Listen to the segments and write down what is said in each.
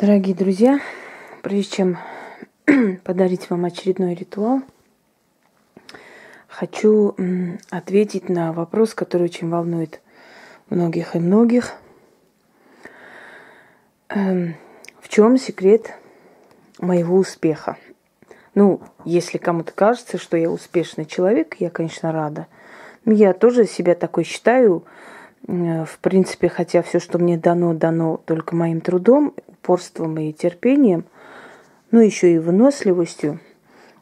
Дорогие друзья, прежде чем подарить вам очередной ритуал, хочу ответить на вопрос, который очень волнует многих и многих. Эм, в чем секрет моего успеха? Ну, если кому-то кажется, что я успешный человек, я, конечно, рада. Я тоже себя такой считаю. В принципе, хотя все, что мне дано, дано только моим трудом, упорством и терпением, ну еще и выносливостью.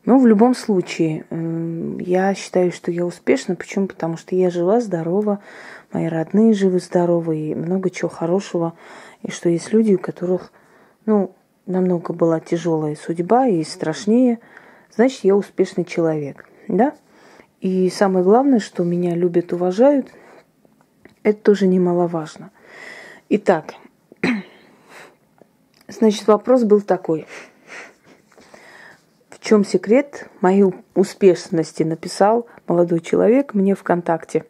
Но в любом случае, я считаю, что я успешна. Почему? Потому что я жива, здорова, мои родные живы, здоровы, и много чего хорошего. И что есть люди, у которых, ну, намного была тяжелая судьба и страшнее. Значит, я успешный человек, да? И самое главное, что меня любят, уважают, это тоже немаловажно. Итак, Значит, вопрос был такой. В чем секрет моей успешности? Написал молодой человек мне ВКонтакте.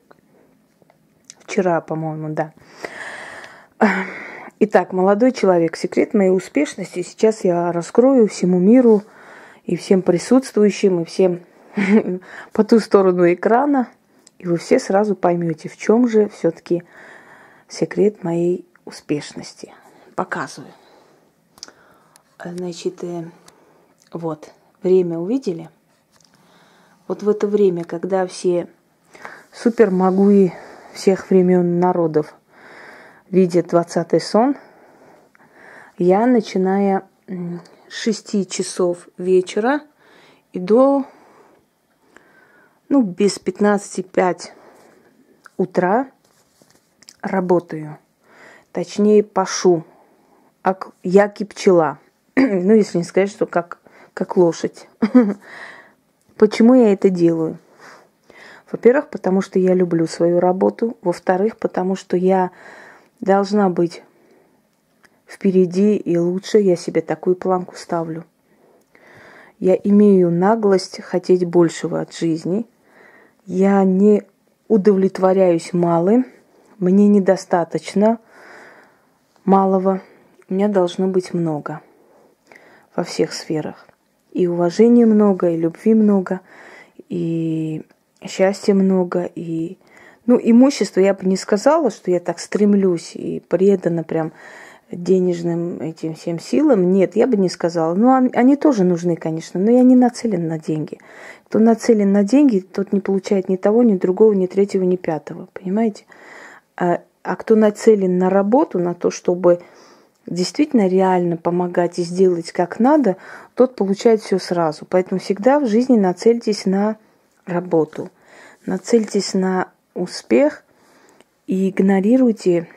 Вчера, по-моему, да. Итак, молодой человек, секрет моей успешности сейчас я раскрою всему миру и всем присутствующим, и всем по ту сторону экрана. И вы все сразу поймете, в чем же все-таки секрет моей успешности. Показываю. Значит, э, вот, время увидели. Вот в это время, когда все супермагуи всех времен народов видят двадцатый сон, я, начиная с 6 часов вечера и до, ну, без 15-5 утра работаю. Точнее, пашу. Я пчела ну, если не сказать, что как, как лошадь. Почему я это делаю? Во-первых, потому что я люблю свою работу. Во-вторых, потому что я должна быть впереди и лучше. Я себе такую планку ставлю. Я имею наглость хотеть большего от жизни. Я не удовлетворяюсь малым. Мне недостаточно малого. У меня должно быть много во всех сферах. И уважения много, и любви много, и счастья много, и ну, имущество я бы не сказала, что я так стремлюсь и предана прям денежным этим всем силам. Нет, я бы не сказала. Ну, они, тоже нужны, конечно, но я не нацелен на деньги. Кто нацелен на деньги, тот не получает ни того, ни другого, ни третьего, ни пятого. Понимаете? А, а кто нацелен на работу, на то, чтобы действительно реально помогать и сделать как надо, тот получает все сразу. Поэтому всегда в жизни нацельтесь на работу, нацельтесь на успех и игнорируйте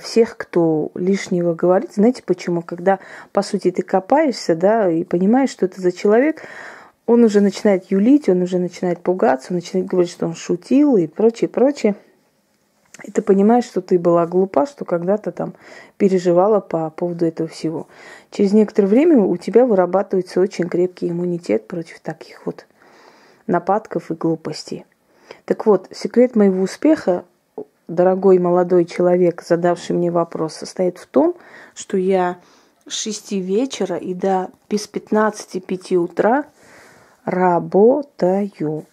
всех, кто лишнего говорит. Знаете почему? Когда, по сути, ты копаешься, да, и понимаешь, что это за человек, он уже начинает юлить, он уже начинает пугаться, он начинает говорить, что он шутил и прочее, прочее. И ты понимаешь, что ты была глупа, что когда-то там переживала по поводу этого всего. Через некоторое время у тебя вырабатывается очень крепкий иммунитет против таких вот нападков и глупостей. Так вот, секрет моего успеха, дорогой молодой человек, задавший мне вопрос, состоит в том, что я с 6 вечера и до без 15-5 утра работаю.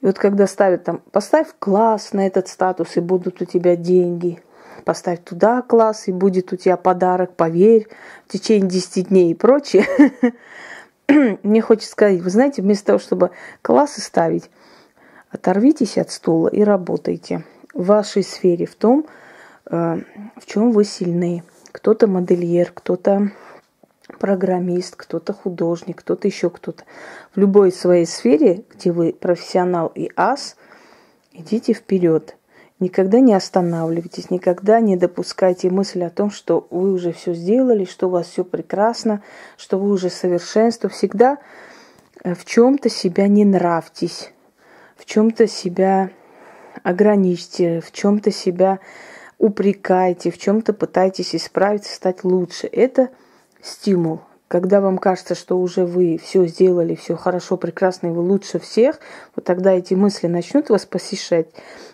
И вот когда ставят там, поставь класс на этот статус, и будут у тебя деньги. Поставь туда класс, и будет у тебя подарок, поверь, в течение 10 дней и прочее. Мне хочется сказать, вы знаете, вместо того, чтобы классы ставить, оторвитесь от стула и работайте в вашей сфере, в том, э, в чем вы сильны. Кто-то модельер, кто-то программист, кто-то художник, кто-то еще кто-то. В любой своей сфере, где вы профессионал и ас, идите вперед. Никогда не останавливайтесь, никогда не допускайте мысли о том, что вы уже все сделали, что у вас все прекрасно, что вы уже совершенство. Всегда э, в чем-то себя не нравьтесь, в чем-то себя ограничьте, в чем-то себя упрекайте, в чем-то пытайтесь исправиться, стать лучше. Это – стимул. Когда вам кажется, что уже вы все сделали, все хорошо, прекрасно, и вы лучше всех, вот тогда эти мысли начнут вас посещать.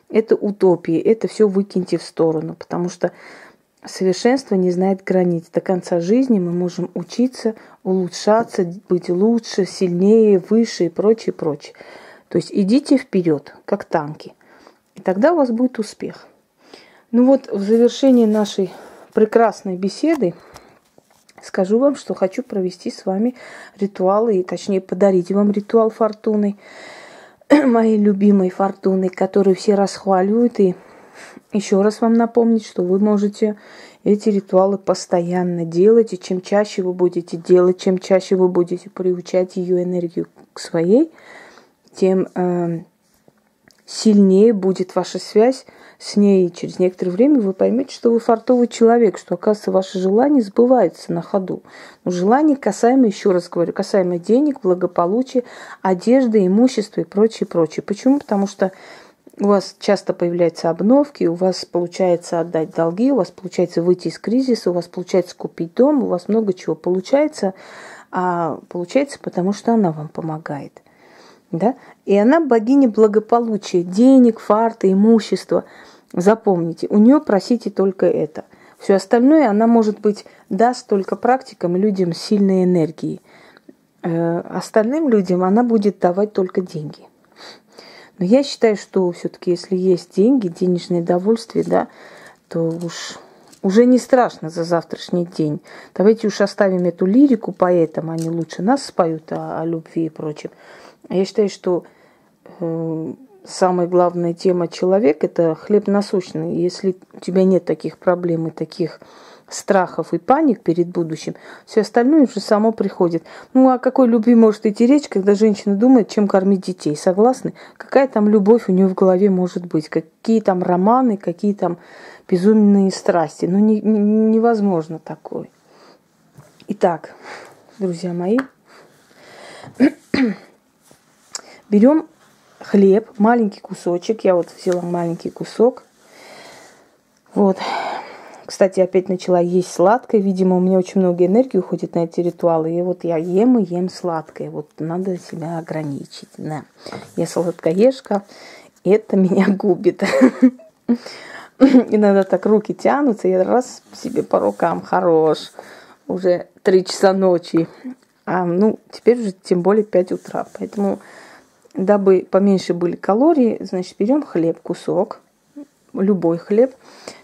Это утопии, это все выкиньте в сторону, потому что совершенство не знает границ. До конца жизни мы можем учиться, улучшаться, быть лучше, сильнее, выше и прочее, прочее. То есть идите вперед, как танки. И тогда у вас будет успех. Ну вот, в завершении нашей прекрасной беседы скажу вам, что хочу провести с вами ритуалы, и точнее подарить вам ритуал фортуны, моей любимой фортуны, которую все расхваливают. И еще раз вам напомнить, что вы можете эти ритуалы постоянно делать, и чем чаще вы будете делать, чем чаще вы будете приучать ее энергию к своей, тем э, сильнее будет ваша связь с ней. И через некоторое время вы поймете, что вы фартовый человек, что, оказывается, ваше желание сбывается на ходу. Но желание касаемо, еще раз говорю, касаемо денег, благополучия, одежды, имущества и прочее, прочее. Почему? Потому что у вас часто появляются обновки, у вас получается отдать долги, у вас получается выйти из кризиса, у вас получается купить дом, у вас много чего получается, а получается потому, что она вам помогает. Да? И она богиня благополучия, денег, фарта, имущества. Запомните, у нее просите только это. Все остальное она, может быть, даст только практикам людям сильной энергии. Э, остальным людям она будет давать только деньги. Но я считаю, что все-таки, если есть деньги, денежное довольствие, да, то уж уже не страшно за завтрашний день. Давайте уж оставим эту лирику поэтам, они лучше нас споют о, о любви и прочем. Я считаю, что э, самая главная тема человека – это хлеб насущный. Если у тебя нет таких проблем и таких страхов и паник перед будущим, все остальное уже само приходит. Ну, о какой любви может идти речь, когда женщина думает, чем кормить детей? Согласны? Какая там любовь у нее в голове может быть? Какие там романы, какие там безумные страсти? Ну, не, не, невозможно такое. Итак, друзья мои, Берем хлеб, маленький кусочек. Я вот взяла маленький кусок. Вот. Кстати, опять начала есть сладкое. Видимо, у меня очень много энергии уходит на эти ритуалы. И вот я ем и ем сладкое. Вот надо себя ограничить. Да. Я сладкоежка. Это меня губит. Иногда так руки тянутся, я раз себе по рукам хорош. Уже три часа ночи. А ну, теперь уже тем более 5 утра. Поэтому Дабы поменьше были калории, значит, берем хлеб, кусок, любой хлеб.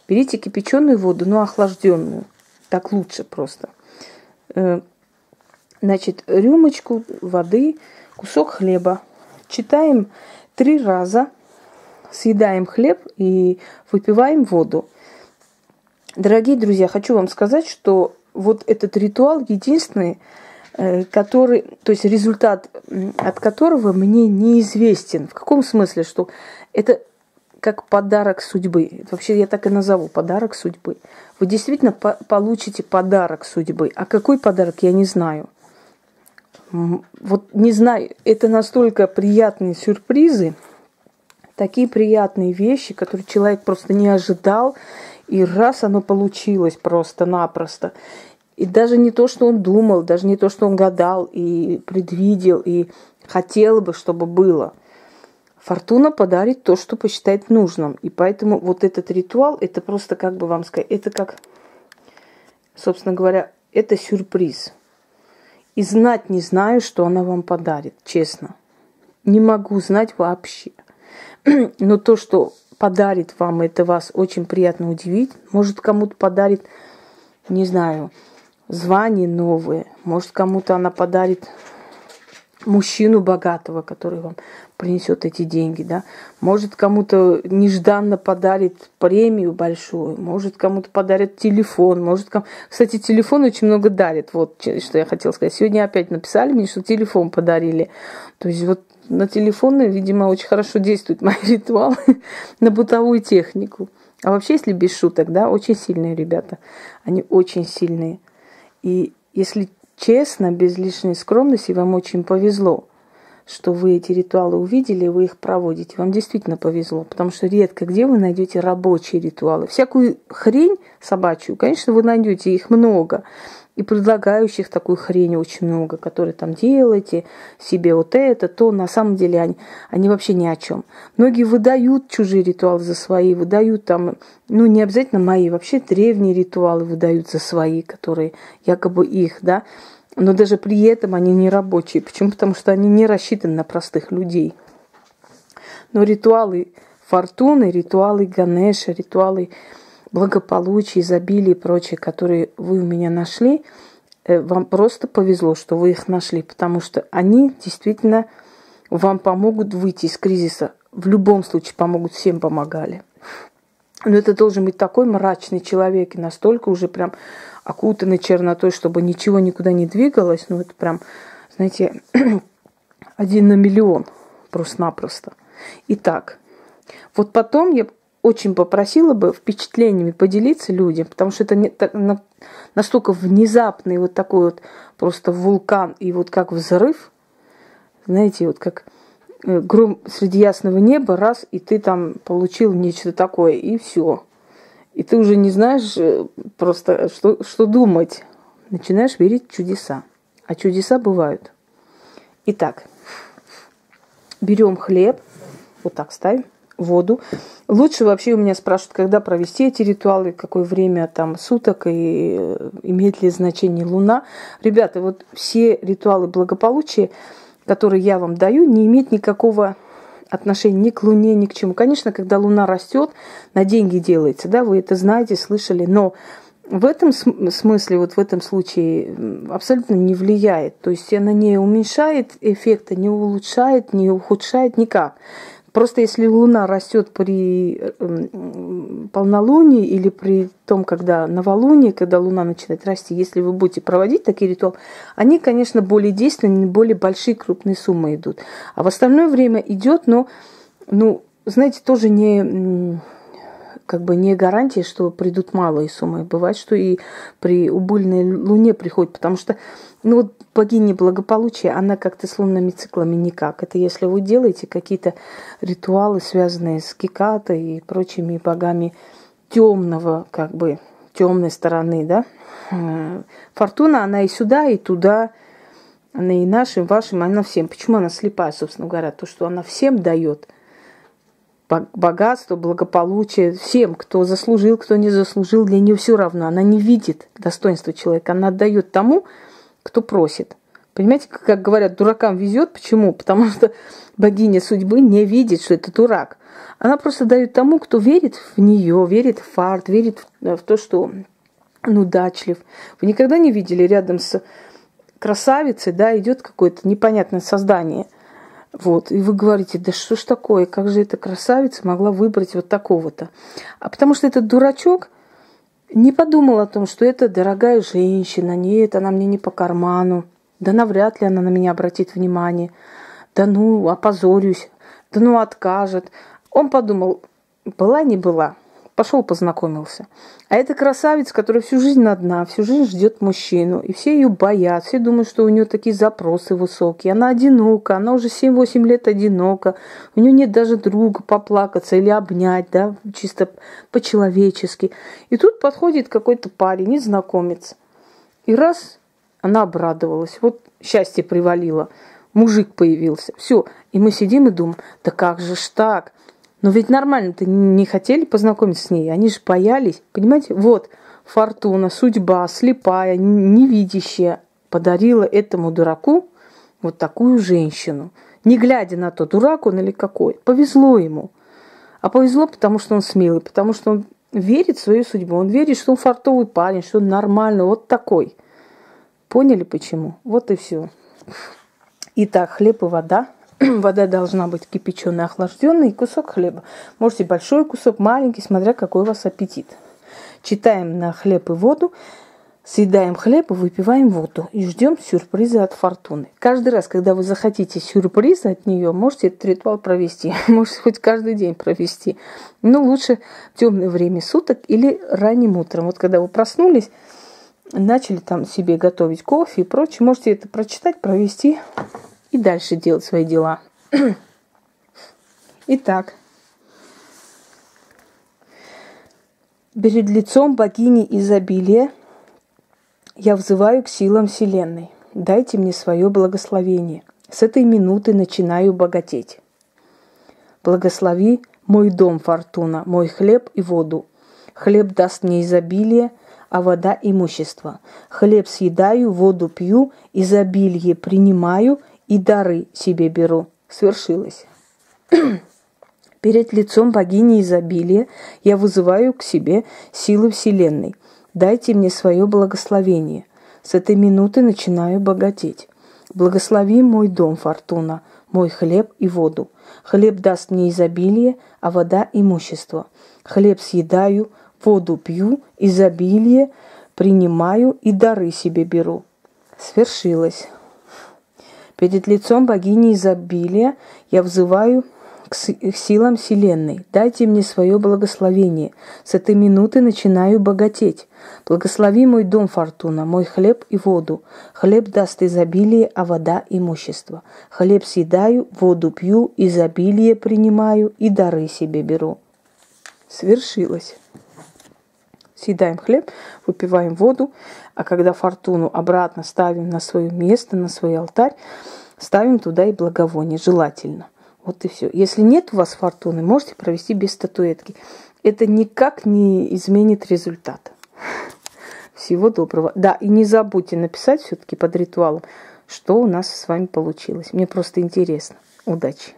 Берите кипяченую воду, но охлажденную. Так лучше просто. Э, значит, рюмочку воды, кусок хлеба. Читаем три раза, съедаем хлеб и выпиваем воду. Дорогие друзья, хочу вам сказать, что вот этот ритуал единственный, который, то есть результат от которого мне неизвестен. В каком смысле, что это как подарок судьбы. Вообще я так и назову подарок судьбы. Вы действительно по получите подарок судьбы. А какой подарок, я не знаю. Вот не знаю, это настолько приятные сюрпризы, такие приятные вещи, которые человек просто не ожидал, и раз оно получилось просто-напросто. И даже не то, что он думал, даже не то, что он гадал и предвидел, и хотел бы, чтобы было. Фортуна подарит то, что посчитает нужным. И поэтому вот этот ритуал, это просто, как бы вам сказать, это как, собственно говоря, это сюрприз. И знать не знаю, что она вам подарит, честно. Не могу знать вообще. Но то, что подарит вам, это вас очень приятно удивить. Может, кому-то подарит, не знаю, звания новые. Может, кому-то она подарит мужчину богатого, который вам принесет эти деньги, да. Может, кому-то нежданно подарит премию большую, может, кому-то подарит телефон, может, кому... Кстати, телефон очень много дарит, вот что я хотела сказать. Сегодня опять написали мне, что телефон подарили. То есть вот на телефоны, видимо, очень хорошо действует мой ритуал на бытовую технику. А вообще, если без шуток, да, очень сильные ребята. Они очень сильные. И если честно, без лишней скромности, вам очень повезло, что вы эти ритуалы увидели, вы их проводите. Вам действительно повезло, потому что редко где вы найдете рабочие ритуалы. Всякую хрень собачью, конечно, вы найдете, их много. И предлагающих такую хрень очень много, которые там делаете себе вот это, то на самом деле они, они вообще ни о чем. Многие выдают чужие ритуалы за свои, выдают там, ну не обязательно мои, вообще древние ритуалы выдают за свои, которые якобы их, да но даже при этом они не рабочие. Почему? Потому что они не рассчитаны на простых людей. Но ритуалы фортуны, ритуалы Ганеша, ритуалы благополучия, изобилия и прочее, которые вы у меня нашли, э, вам просто повезло, что вы их нашли, потому что они действительно вам помогут выйти из кризиса. В любом случае помогут, всем помогали. Но это должен быть такой мрачный человек и настолько уже прям окутаны чернотой, чтобы ничего никуда не двигалось. Ну, это прям, знаете, один на миллион просто-напросто. Итак, вот потом я очень попросила бы впечатлениями поделиться людям, потому что это не, так, на, настолько внезапный вот такой вот просто вулкан и вот как взрыв, знаете, вот как э, гром среди ясного неба, раз, и ты там получил нечто такое, и все. И ты уже не знаешь э, просто, что, что думать. Начинаешь верить в чудеса. А чудеса бывают. Итак, берем хлеб, вот так ставим, воду. Лучше вообще у меня спрашивают, когда провести эти ритуалы, какое время там суток и э, имеет ли значение луна. Ребята, вот все ритуалы благополучия, которые я вам даю, не имеют никакого отношения ни к Луне, ни к чему. Конечно, когда Луна растет, на деньги делается, да, вы это знаете, слышали, но в этом смысле, вот в этом случае абсолютно не влияет. То есть она не уменьшает эффекта, не улучшает, не ухудшает никак. Просто если Луна растет при эм, полнолунии или при том, когда новолуние, когда Луна начинает расти, если вы будете проводить такие ритуалы, они, конечно, более действенные, более большие крупные суммы идут. А в остальное время идет, но, ну, знаете, тоже не как бы не гарантия, что придут малые суммы. Бывает, что и при убыльной луне приходит, потому что ну вот богиня благополучия, она как-то с лунными циклами никак. Это если вы делаете какие-то ритуалы, связанные с Кикатой и прочими богами темного, как бы, темной стороны, да. Э, фортуна, она и сюда, и туда, она и нашим, вашим, она всем. Почему она слепая, собственно говоря? То, что она всем дает богатство, благополучие всем, кто заслужил, кто не заслужил, для нее все равно. Она не видит достоинства человека, она отдает тому, кто просит. Понимаете, как говорят, дуракам везет. Почему? Потому что богиня судьбы не видит, что это дурак. Она просто дает тому, кто верит в нее, верит в фарт, верит в то, что он удачлив. Вы никогда не видели рядом с красавицей, да, идет какое-то непонятное создание. Вот, и вы говорите, да что ж такое, как же эта красавица могла выбрать вот такого-то? А потому что этот дурачок – не подумал о том, что это дорогая женщина, нет, она мне не по карману, да навряд ли она на меня обратит внимание, да ну, опозорюсь, да ну, откажет. Он подумал, была не была, пошел познакомился. А это красавица, которая всю жизнь одна, всю жизнь ждет мужчину. И все ее боятся, все думают, что у нее такие запросы высокие. Она одинока, она уже 7-8 лет одинока. У нее нет даже друга поплакаться или обнять, да, чисто по-человечески. И тут подходит какой-то парень, незнакомец. И раз она обрадовалась, вот счастье привалило, мужик появился. Все, и мы сидим и думаем, да как же ж так? Но ведь нормально-то не хотели познакомиться с ней. Они же боялись. Понимаете, вот фортуна, судьба, слепая, невидящая, подарила этому дураку вот такую женщину. Не глядя на то, дурак он или какой. Повезло ему. А повезло, потому что он смелый, потому что он верит в свою судьбу. Он верит, что он фартовый парень, что он нормальный, вот такой. Поняли почему? Вот и все. Итак, хлеб и вода – Вода должна быть кипяченая, охлажденная и кусок хлеба. Можете большой кусок, маленький, смотря какой у вас аппетит. Читаем на хлеб и воду, съедаем хлеб и выпиваем воду. И ждем сюрприза от фортуны. Каждый раз, когда вы захотите сюрприза от нее, можете этот ритуал провести. Можете хоть каждый день провести. Но лучше в темное время суток или ранним утром. Вот когда вы проснулись, начали там себе готовить кофе и прочее, можете это прочитать, провести и дальше делать свои дела. Итак, перед лицом богини изобилия я взываю к силам Вселенной. Дайте мне свое благословение. С этой минуты начинаю богатеть. Благослови мой дом, Фортуна, мой хлеб и воду. Хлеб даст мне изобилие, а вода – имущество. Хлеб съедаю, воду пью, изобилие принимаю и дары себе беру. Свершилось. Перед лицом богини изобилия я вызываю к себе силы Вселенной. Дайте мне свое благословение. С этой минуты начинаю богатеть. Благослови мой дом, Фортуна, мой хлеб и воду. Хлеб даст мне изобилие, а вода – имущество. Хлеб съедаю, воду пью, изобилие принимаю и дары себе беру. Свершилось. Перед лицом богини изобилия я взываю к силам Вселенной. Дайте мне свое благословение. С этой минуты начинаю богатеть. Благослови мой дом, Фортуна, мой хлеб и воду. Хлеб даст изобилие, а вода – имущество. Хлеб съедаю, воду пью, изобилие принимаю и дары себе беру. Свершилось. Съедаем хлеб, выпиваем воду, а когда фортуну обратно ставим на свое место, на свой алтарь, ставим туда и благовоние, желательно – вот и все. Если нет у вас фортуны, можете провести без статуэтки. Это никак не изменит результат. Всего доброго. Да, и не забудьте написать все-таки под ритуалом, что у нас с вами получилось. Мне просто интересно. Удачи.